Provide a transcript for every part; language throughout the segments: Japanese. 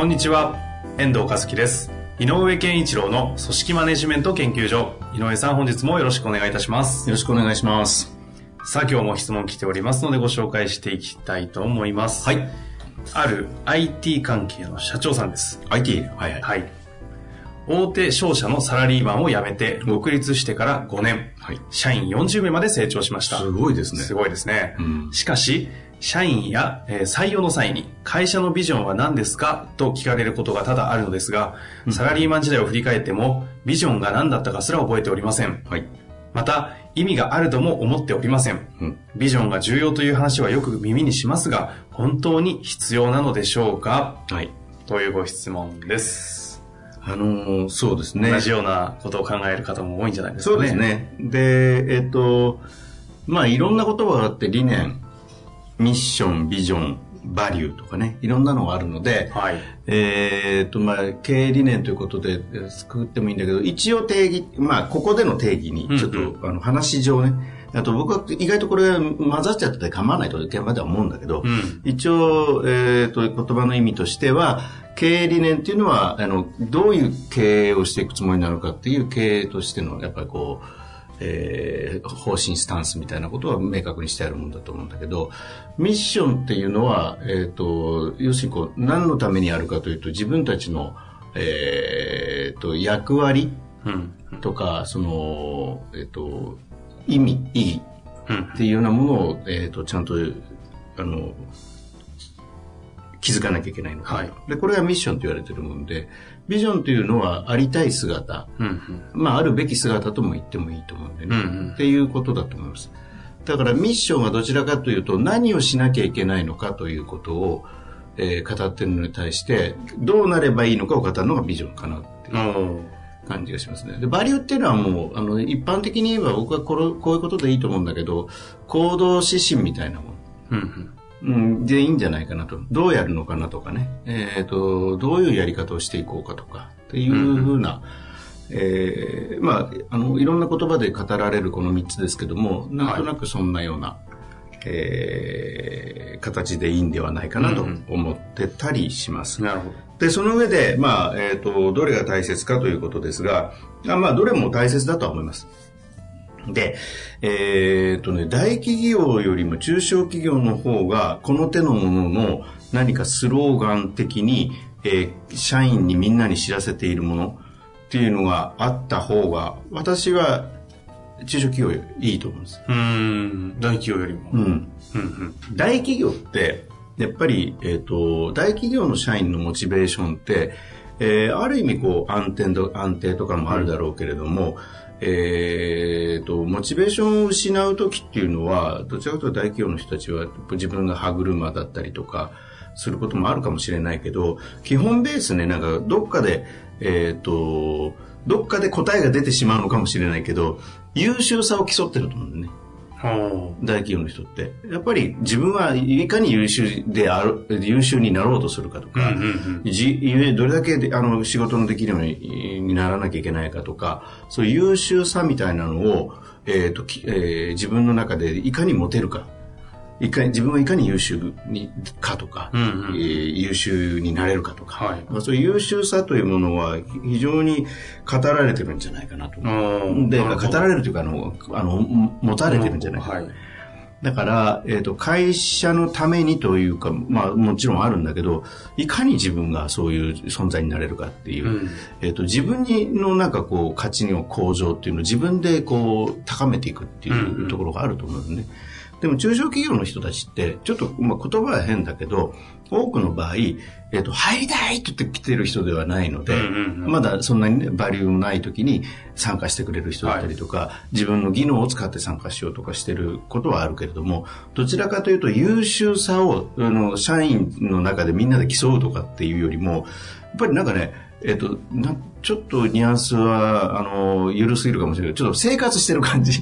こんにちは遠藤和樹です井上健一郎の組織マネジメント研究所井上さん本日もよろしくお願いいたしますよろしくお願いします。さあ今日も質問来ておりますのでご紹介していきたいと思いますはい。ある IT 関係の社長さんです IT? はいはい。はい大手商社のサラリーマンを辞めて独立してから5年、はい社員40名まで成長しましたすごいですね。すごいですね。うんしかし、社員や、えー採用の際に、会社のビジョンは何ですか？と聞かれることが多々あるのですが、サラリーマン時代を振り返っても、ビジョンが何だったかすら覚えておりません。はい。また、意味があるとも思っておりません。うんビジョンが重要という話はよく耳にしますが、本当に必要なのでしょうか？はい。というご質問です。あのーそうですね。同じようなことを考える方も多いんじゃないですかね。そうです。ね。で、えっと、まあいろんな言葉があって理念、ミッション、ビジョン、バリューとかね、いろんなのがあるので、はい。えっと、まあ経営理念ということでえー作ってもいいんだけど、一応定義、まあここでの定義にちょっと、うんあの話上ね、あと僕は意外とこれ混ざっちゃってて構わないと現場では思うんだけど、うん。一応、えー、と言葉の意味としては経営理念っていうのはあのどういう経営をしていくつもりなのかっていう経営としてのやっぱりこう、えー方針スタンスみたいなことは明確にしてあるもんだと思うんだけどミッションっていうのは、えー、と要するにこう何のためにあるかというと自分たちの、えー、と役割うん。とかその、えー、と意味意義っ。ていうようなものを、えー、とちゃんとあの気づかなきゃいけないのか、はいでこれがミッションと言われてるものでビジョンというのはありたい姿、うん。うん。まあ、あるべき姿とも言ってもいいと思うんでね、うんうんっていうことだと思いますだからミッションはどちらかというと何をしなきゃいけないのかということを、えー語ってるのに対してどうなればいいのかを語るのがビジョンかなっていう感じがしますね。で、バリューっていうのはもう、あの、一般的に言えば僕はこれこういうことでいいと思うんだけど、行動指針みたいなもうん。の、うん、でいいんじゃないかなと。どうやるのかなとかね。えっ、と、どういうやり方をしていこうかとか、っていうふうな、えーまあ、あの、いろんな言葉で語られるこの3つですけども、なんとなくそんなような、えー形でいいんではないかなと思ってたりします。なるほど。で、その上で、まあ、えっ、と、どれが大切かということですが、あまあ、どれも大切だとは思います。で、えっ、とね、大企業よりも中小企業の方が、この手のものの何かスローガン的に、えー社員にみんなに知らせているものっていうのがあった方が、私は中小企業よりいいと思うんです。うーん。大企業よりも。うん。うん。うん。大企業って、やっぱり、えっ、と、大企業の社員のモチベーションって、えーある意味こう安定と、安定とかもあるだろうけれども、えっ、と、モチベーションを失う時っていうのは、どちらかというと大企業の人たちは自分が歯車だったりとか、することもあるかもしれないけど、基本ベースね、なんかどっかで、えっ、と、どっかで答えが出てしまうのかもしれないけど、優秀さを競ってると思うんだね。大企業の人って。やっぱり自分はいかに優秀である、優秀になろうとするかとうんか、どれだけであの仕事のできるようににならなきゃいけないかとか、そういう優秀さみたいなのを、えーときえー自分の中でいかに持てるか、いかに自分はいかに優秀にかとか、うんうん。えー優秀になれるかとか、はい。まあ、そういう優秀さというものは非常に語られてるんじゃないかなと。で、語られるというか、あの、あの、持たれてるんじゃないか。なはい。だから、えっ、と、会社のためにというか、まあ、もちろんあるんだけど、いかに自分がそういう存在になれるかっていう、うん。えっ、と、自分にのなんかこう、価値の向上っていうのを自分でこう、高めていくっていうんうん。うところがあると思うんですね。でも中小企業の人たちって、ちょっと、まあ、言葉は変だけど、多くの場合、えっ、と、入りたいって言って来てる人ではないので、うんうんうん、まだそんなにね、バリューもない時に参加してくれる人だったりとか、はい、自分の技能を使って参加しようとかしてることはあるけれども、どちらかというと優秀さを、あの、社員の中でみんなで競うとかっていうよりも、やっぱりなんかね、えっ、と、なちょっとニュアンスは、あの、緩すぎるかもしれないけど、ちょっと生活してる感じ。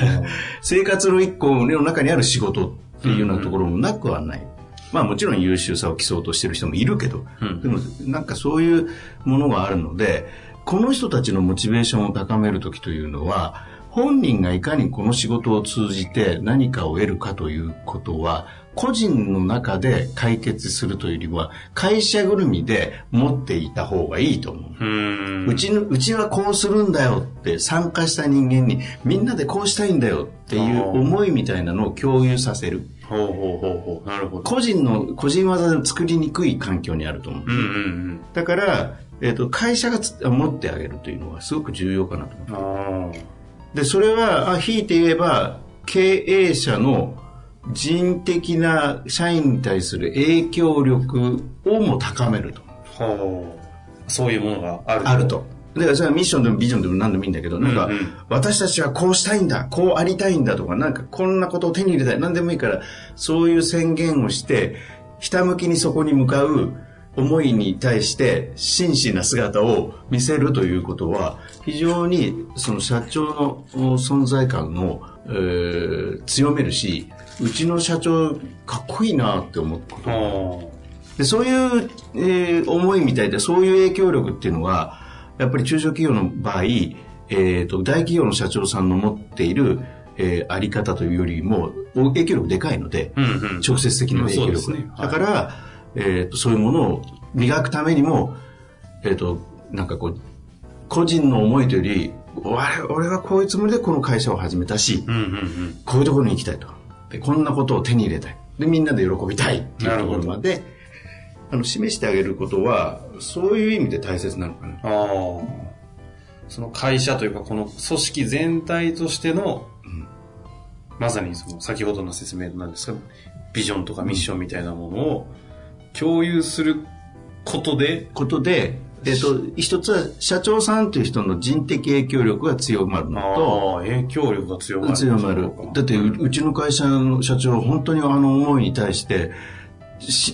生活の一個の中にある仕事っていうようなところもなくはない。まあもちろん優秀さを競おうとしてる人もいるけど、うん、でもなんかそういうものがあるので、この人たちのモチベーションを高めるときというのは、本人がいかにこの仕事を通じて何かを得るかということは、個人の中で解決するというよりは、会社ぐるみで持っていた方がいいと思う。うちの、うちはこうするんだよって参加した人間に、みんなでこうしたいんだよっていう思いみたいなのを共有させる。ほうほうほうほう。なるほど。個人の、個人技で作りにくい環境にあると思う。うんうんうん、だから、えっ、ー、と、会社が持ってあげるというのはすごく重要かなと思う。で、それは、あ、引いて言えば、経営者の人的な社員に対する影響力をも高めると。はあ、そういうものがあると。あると。だからそれはミッションでもビジョンでも何でもいいんだけど、なんか、私たちはこうしたいんだ、こうありたいんだとか、なんかこんなことを手に入れたい、何でもいいから、そういう宣言をして、ひたむきにそこに向かう思いに対して真摯な姿を見せるということは、非常にその社長の存在感を、えー、強めるし、うちの社長かっこいいなって思ったこと。でそういう、えー、思いみたいでそういう影響力っていうのはやっぱり中小企業の場合、えーと、大企業の社長さんの持っている、えー、あり方というよりも影響力でかいので、うんうん、直接的な影響力、ね。はい、だから、えーと、そういうものを磨くためにも、えーと、なんかこう個人の思いというより俺はこういうつもりでこの会社を始めたし、うんうんうん、こういうところに行きたいと。でこんなことを手に入れたい。でみんなで喜びたい。っていうところまであの示してあげることはそういう意味で大切なのかな。あその会社というかこの組織全体としての、うん、まさにその先ほどの説明なんですがビジョンとかミッションみたいなものを共有することでことでえっと、一つは社長さんという人の人的影響力が強まるのと、影響力が強まる。強まる。だってう、ちの会社の社長、本当にあの思いに対して、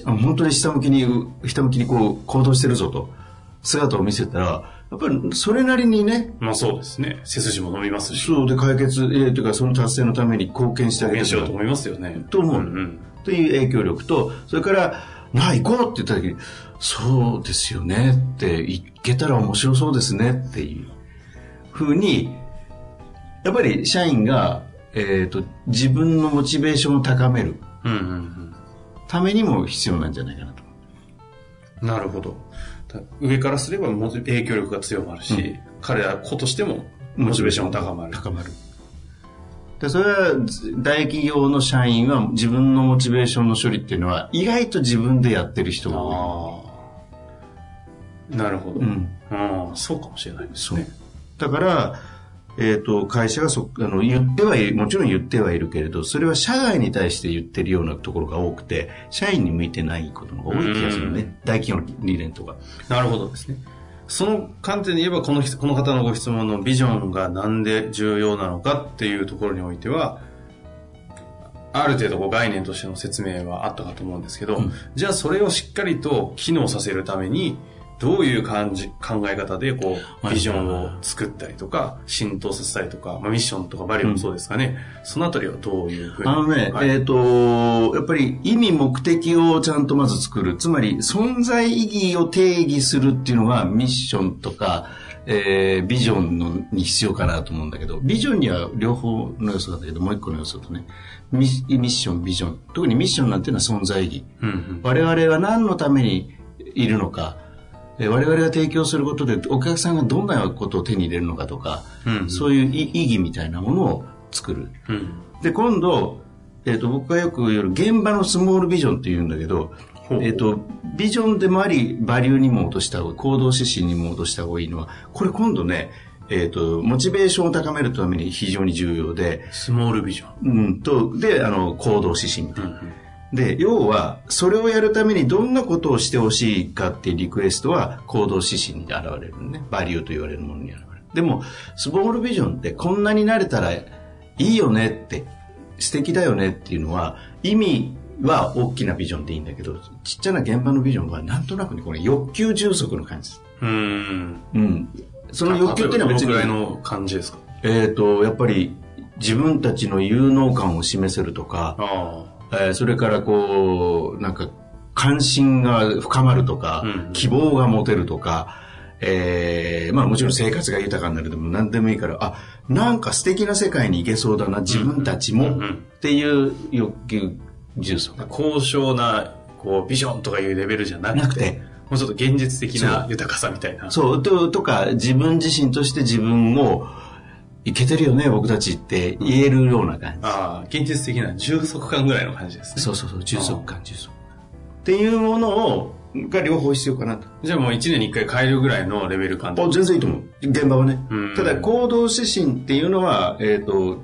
本当に下向きに、下向きにこう行動してるぞと、姿を見せたら、やっぱりそれなりにね。まあそうですね。背筋も伸びますし。そうで解決、えー、というかその達成のために貢献してあげようと思いますよね。と思う。うんうん、という影響力と、それから、なあ、行こうって言った時に、そうですよねって行けたら面白そうですねっていうふうに、やっぱり社員が、えっ、ー、と、自分のモチベーションを高めるためにも必要なんじゃないかなと。なるほど。上からすれば影響力が強まるし、うん、彼ら子としてもモチベーションが高まる。高まる。でそれは大企業の社員は自分のモチベーションの処理っていうのは意外と自分でやってる人が多い。なるほど。うん。あそうかもしれないですね。だから、えっ、ー、と、会社がそあの言ってはいる、もちろん言ってはいるけれど、それは社外に対して言ってるようなところが多くて、社員に向いてないことが多い気がするね。大企業の理念とか。なるほどですね。その観点で言えばこのこの方のご質問のビジョンがなんで重要なのかっていうところにおいては、ある程度こう概念としての説明はあったかと思うんですけど、うん、じゃあそれをしっかりと機能させるために、どういう感じ、考え方で、こう、ビジョンを作ったりとか、浸透させたりとか、まあ、ミッションとかバリューもそうですかね。うん、そのあたりはどういうふうにあのね、はい、えっ、ー、と、やっぱり意味目的をちゃんとまず作る。つまり、存在意義を定義するっていうのがミッションとか、えー、ビジョンのに必要かなと思うんだけど、ビジョンには両方の要素なんだけど、もう一個の要素とね、ミッション、ビジョン。特にミッションなんていうのは存在意義。うんうん、我々は何のためにいるのか、我々が提供することでお客さんがどんなことを手に入れるのかとか、うん、そういう意義みたいなものを作る。うん、で、今度、えっ、ー、と、僕がよく言う現場のスモールビジョンって言うんだけど、えっ、ー、と、ビジョンでもあり、バリューにも落とした方が行動指針にも落とした方がいいのは、これ今度ね、えっ、と、モチベーションを高めるために非常に重要で、スモールビジョン。うん、と、で、あの、行動指針みたいな。うんうんで、要は、それをやるためにどんなことをしてほしいかっていうリクエストは行動指針に現れるね。バリューと言われるものに現れる。でも、スモールビジョンってこんなになれたらいいよねって、素敵だよねっていうのは、意味は大きなビジョンでいいんだけど、ちっちゃな現場のビジョンはなんとなくね、これ欲求充足の感じです。うーん。うん。その欲求っていうのは別にどのくらいの感じですか？えっ、と、やっぱり自分たちの有能感を示せるとか、あえーそれからこう、なんか、関心が深まるとか、うん希望が持てるとか、えーまあもちろん生活が豊かになるでも何でもいいから、あ、なんか素敵な世界に行けそうだな、自分たちも、っていう欲求重層あ。高尚な、こう、ビジョンとかいうレベルじゃなくて、なくて。もうちょっと現実的な豊かさみたいな。そう、と、とか、自分自身として自分を、いけてるよね、僕たちって言えるような感じ。ああ、現実的な充足感ぐらいの感じですね。そうそうそう、重足感、重足感。っていうものを、が両方必要かなと。じゃあもう1年に1回変えるぐらいのレベル感であ全然いいと思う。現場はねうん。ただ、行動指針っていうのは、えっ、と、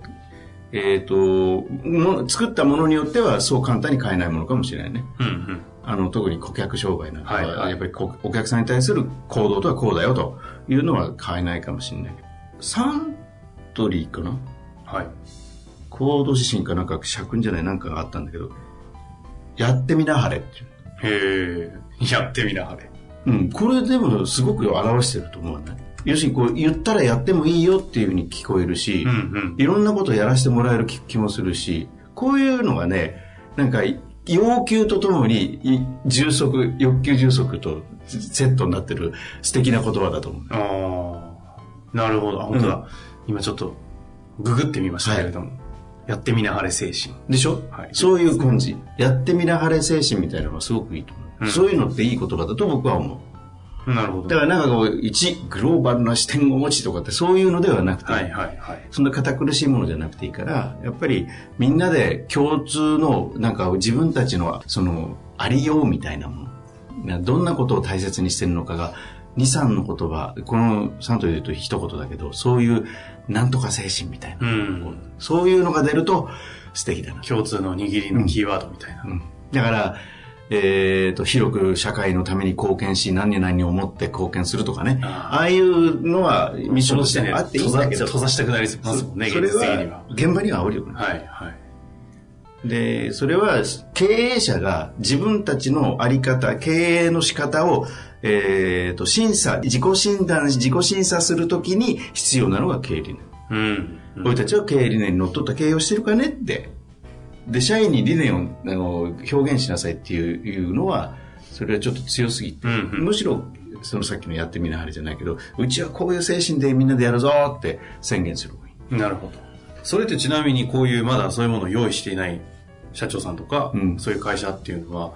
えっ、とも、作ったものによってはそう簡単に買えないものかもしれないね。うんうん。あの、特に顧客商売なんかは、はいはいやっぱりこお客さんに対する行動とはこうだよというのは買えないかもしれないけど。サントリーかな？はい。行動指針かなんか社訓じゃないなんかがあったんだけど、やってみなはれっていう。へえ、やってみなはれ。うん、これでもすごく表してると思うね。要するにこう言ったらやってもいいよっていうふうに聞こえるし、うんうん。いろんなことをやらせてもらえる気気もするし、こういうのがね、なんか要求とともにい充足、欲求充足とセットになってる素敵な言葉だと思う。ああ、なるほど。あ、本当だ。今ちょっと、ググってみましたけれども。やってみなはれ精神。でしょ、はいそういう感じ。やってみなはれ精神みたいなのがすごくいいと思う。うんそういうのっていい言葉だと僕は思う。なるほど。だからなんかこう、一、グローバルな視点を持ちとかってそういうのではなくて、はいはいはい。そんな堅苦しいものじゃなくていいから、やっぱりみんなで共通の、なんか自分たちの、その、ありようみたいなもの。などんなことを大切にしてるのかが、2、3の言葉、この3というと一言だけど、そういう、なんとか精神みたいな。うん。そういうのが出ると素敵だな。共通の握りのキーワードみたいな。うんだから、えっ、と、広く社会のために貢献し、何々に思って貢献するとかね。あああいうのはミッションとしてねあっていいんだけど。閉ざしたくなりますもんね、それ現実的にはは。現場には煽るよね。はいはい。で、それは経営者が自分たちのあり方、経営の仕方を、えっ、と、審査、自己診断、自己審査するときに必要なのが経営理念。うん。俺たちは経営理念にのっとった経営をしてるかねって。で、社員に理念をあの表現しなさいっていういうのは、それはちょっと強すぎて、うんうんむしろ、そのさっきのやってみなはれじゃないけど、うちはこういう精神でみんなでやるぞって宣言する方がいい。なるほど。それってちなみにこういうまだそういうものを用意していない社長さんとか、うんそういう会社っていうのは、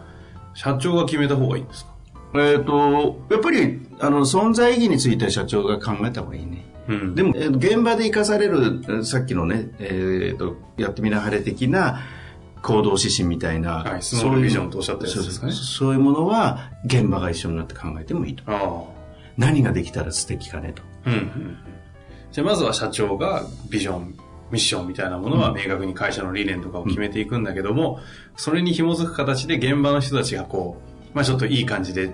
社長が決めた方がいいんですか？えっ、と、やっぱり、あの、存在意義については社長が考えた方がいいね。うんでも、えー現場で生かされる、えーさっきのね、えっ、と、やってみなはれ的な行動指針みたいな、はいスモールビジョンとおっしゃったやつですかねそうそうそういうものは、現場が一緒になって考えてもいいと。あ何ができたら素敵かねと。あ。うんうん。じゃあまずは社長がビジョン、ミッションみたいなものは明確に会社の理念とかを決めていくんだけども、それに紐づく形で現場の人たちがこう、まあちょっといい感じで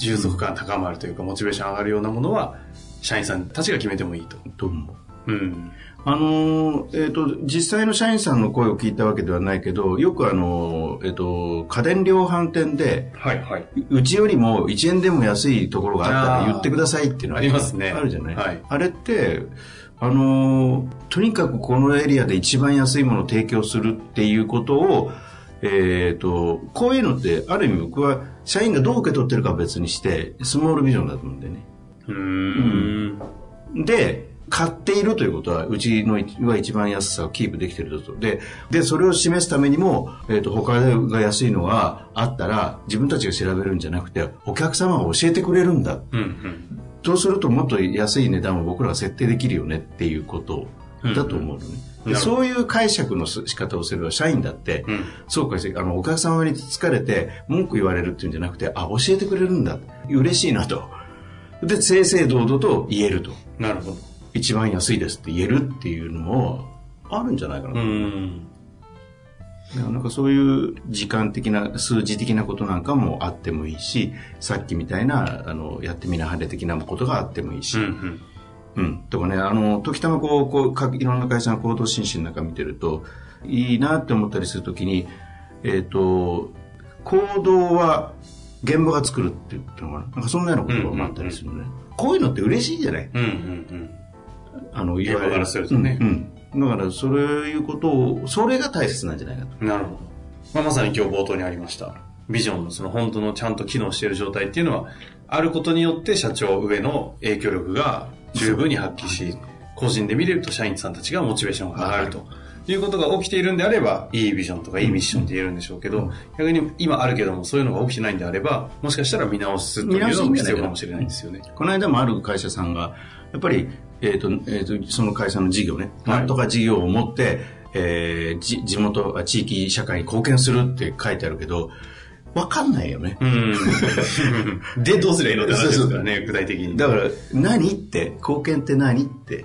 充足感高まるというか、モチベーション上がるようなものは、社員さんたちが決めてもいいと。と思う？うん。あのーえっ、と、実際の社員さんの声を聞いたわけではないけど、よくあのーえっ、と、家電量販店で、はいはい。うちよりも1円でも安いところがあったら言ってくださいっていうのはありますねあるじゃない、はいあれって、あのーとにかくこのエリアで一番安いものを提供するっていうことを、えっ、と、こういうのって、ある意味僕は社員がどう受け取ってるかは別にして、スモールビジョンだと思うんだよね。うーん。で、買っているということは、うちのは一番安さをキープできてると。で、で、それを示すためにも、えっ、と、他が安いのがあったら、自分たちが調べるんじゃなくて、お客様が教えてくれるんだ。うんうん。そうすると、もっと安い値段を僕らが設定できるよねっていうことだと思うのね。でなるほどそういう解釈の仕方をすれば、社員だって、うんそうか、あの、お客様に疲れて文句言われるっていうんじゃなくて、あ、教えてくれるんだ。嬉しいなと。で、正々堂々と言えると。なるほど。一番安いですって言えるっていうのもあるんじゃないかなと。うなんかそういう時間的な、数字的なことなんかもあってもいいし、さっきみたいな、あの、やってみなはれ的なことがあってもいいし、うんうん。うん。とかね、あの、時たまこう、こうか、いろんな会社の行動指針なんか見てると、いいなって思ったりするときに、えっ、と、行動は現場が作るって言ったのかななんかそんなような言葉もあったりするのね。こういうのって嬉しいじゃない？うんうんうん。あの、現場からするとねうん。うん。だから、そういうことを、それが大切なんじゃないかと。なるほど。まあ、まさに今日冒頭にありました。ビジョンのその本当のちゃんと機能している状態っていうのは、あることによって社長上の影響力が十分に発揮し、個人で見れると社員さんたちがモチベーションが上がると。いうことが起きているんであれば、いいビジョンとかいいミッションって言えるんでしょうけど、逆に今あるけどもそういうのが起きてないんであれば、もしかしたら見直すというのも必要かもしれないですよね。この間もある会社さんが、やっぱり、えっ、と、えっ、と、その会社の事業ね、はいなんとか事業を持って、えーじ地元、あ地域社会に貢献するって書いてあるけど、わかんないよね。うん。で、どうすればいいのって話ですからね、具体的に。だから、何って、貢献って何って。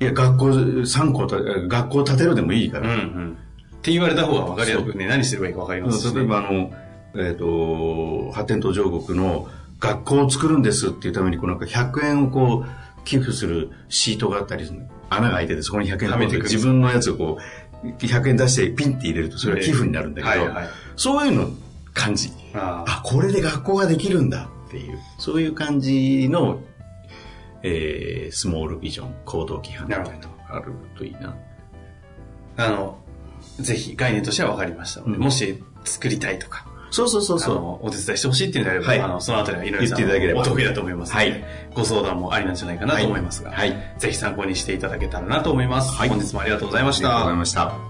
いや、学校3校た、学校建てるでもいいかうんうら。ん。って言われた方が分かりやすくね、何してればいいか分かりますし、ね。例えば、あの、えっ、と、発展途上国の学校を作るんですっていうために、こうなんか100円をこう、寄付するシートがあったりするの穴が開いてて、そこに100円はめて自分のやつをこう、100円出してピンって入れると、それは寄付になるんだけど、はいはい。そういうの感じ。ああ、これで学校ができるんだっていう、そういう感じの、えー、スモールビジョン、行動規範みたいなのがあるといいな。あの、ぜひ概念としては分かりましたので、うんもし作りたいとか、そうそうそうそう。お手伝いしてほしいっていうんであれば、はいあの、そのあたりは井上さん言っていただければお得意だと思いますので、はいご相談もありなんじゃないかなと思いますが、はい。ぜひ参考にしていただけたらなと思います。はい本日もありがとうございましたありがとうござい。ました。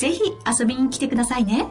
ぜひ遊びに来てくださいね。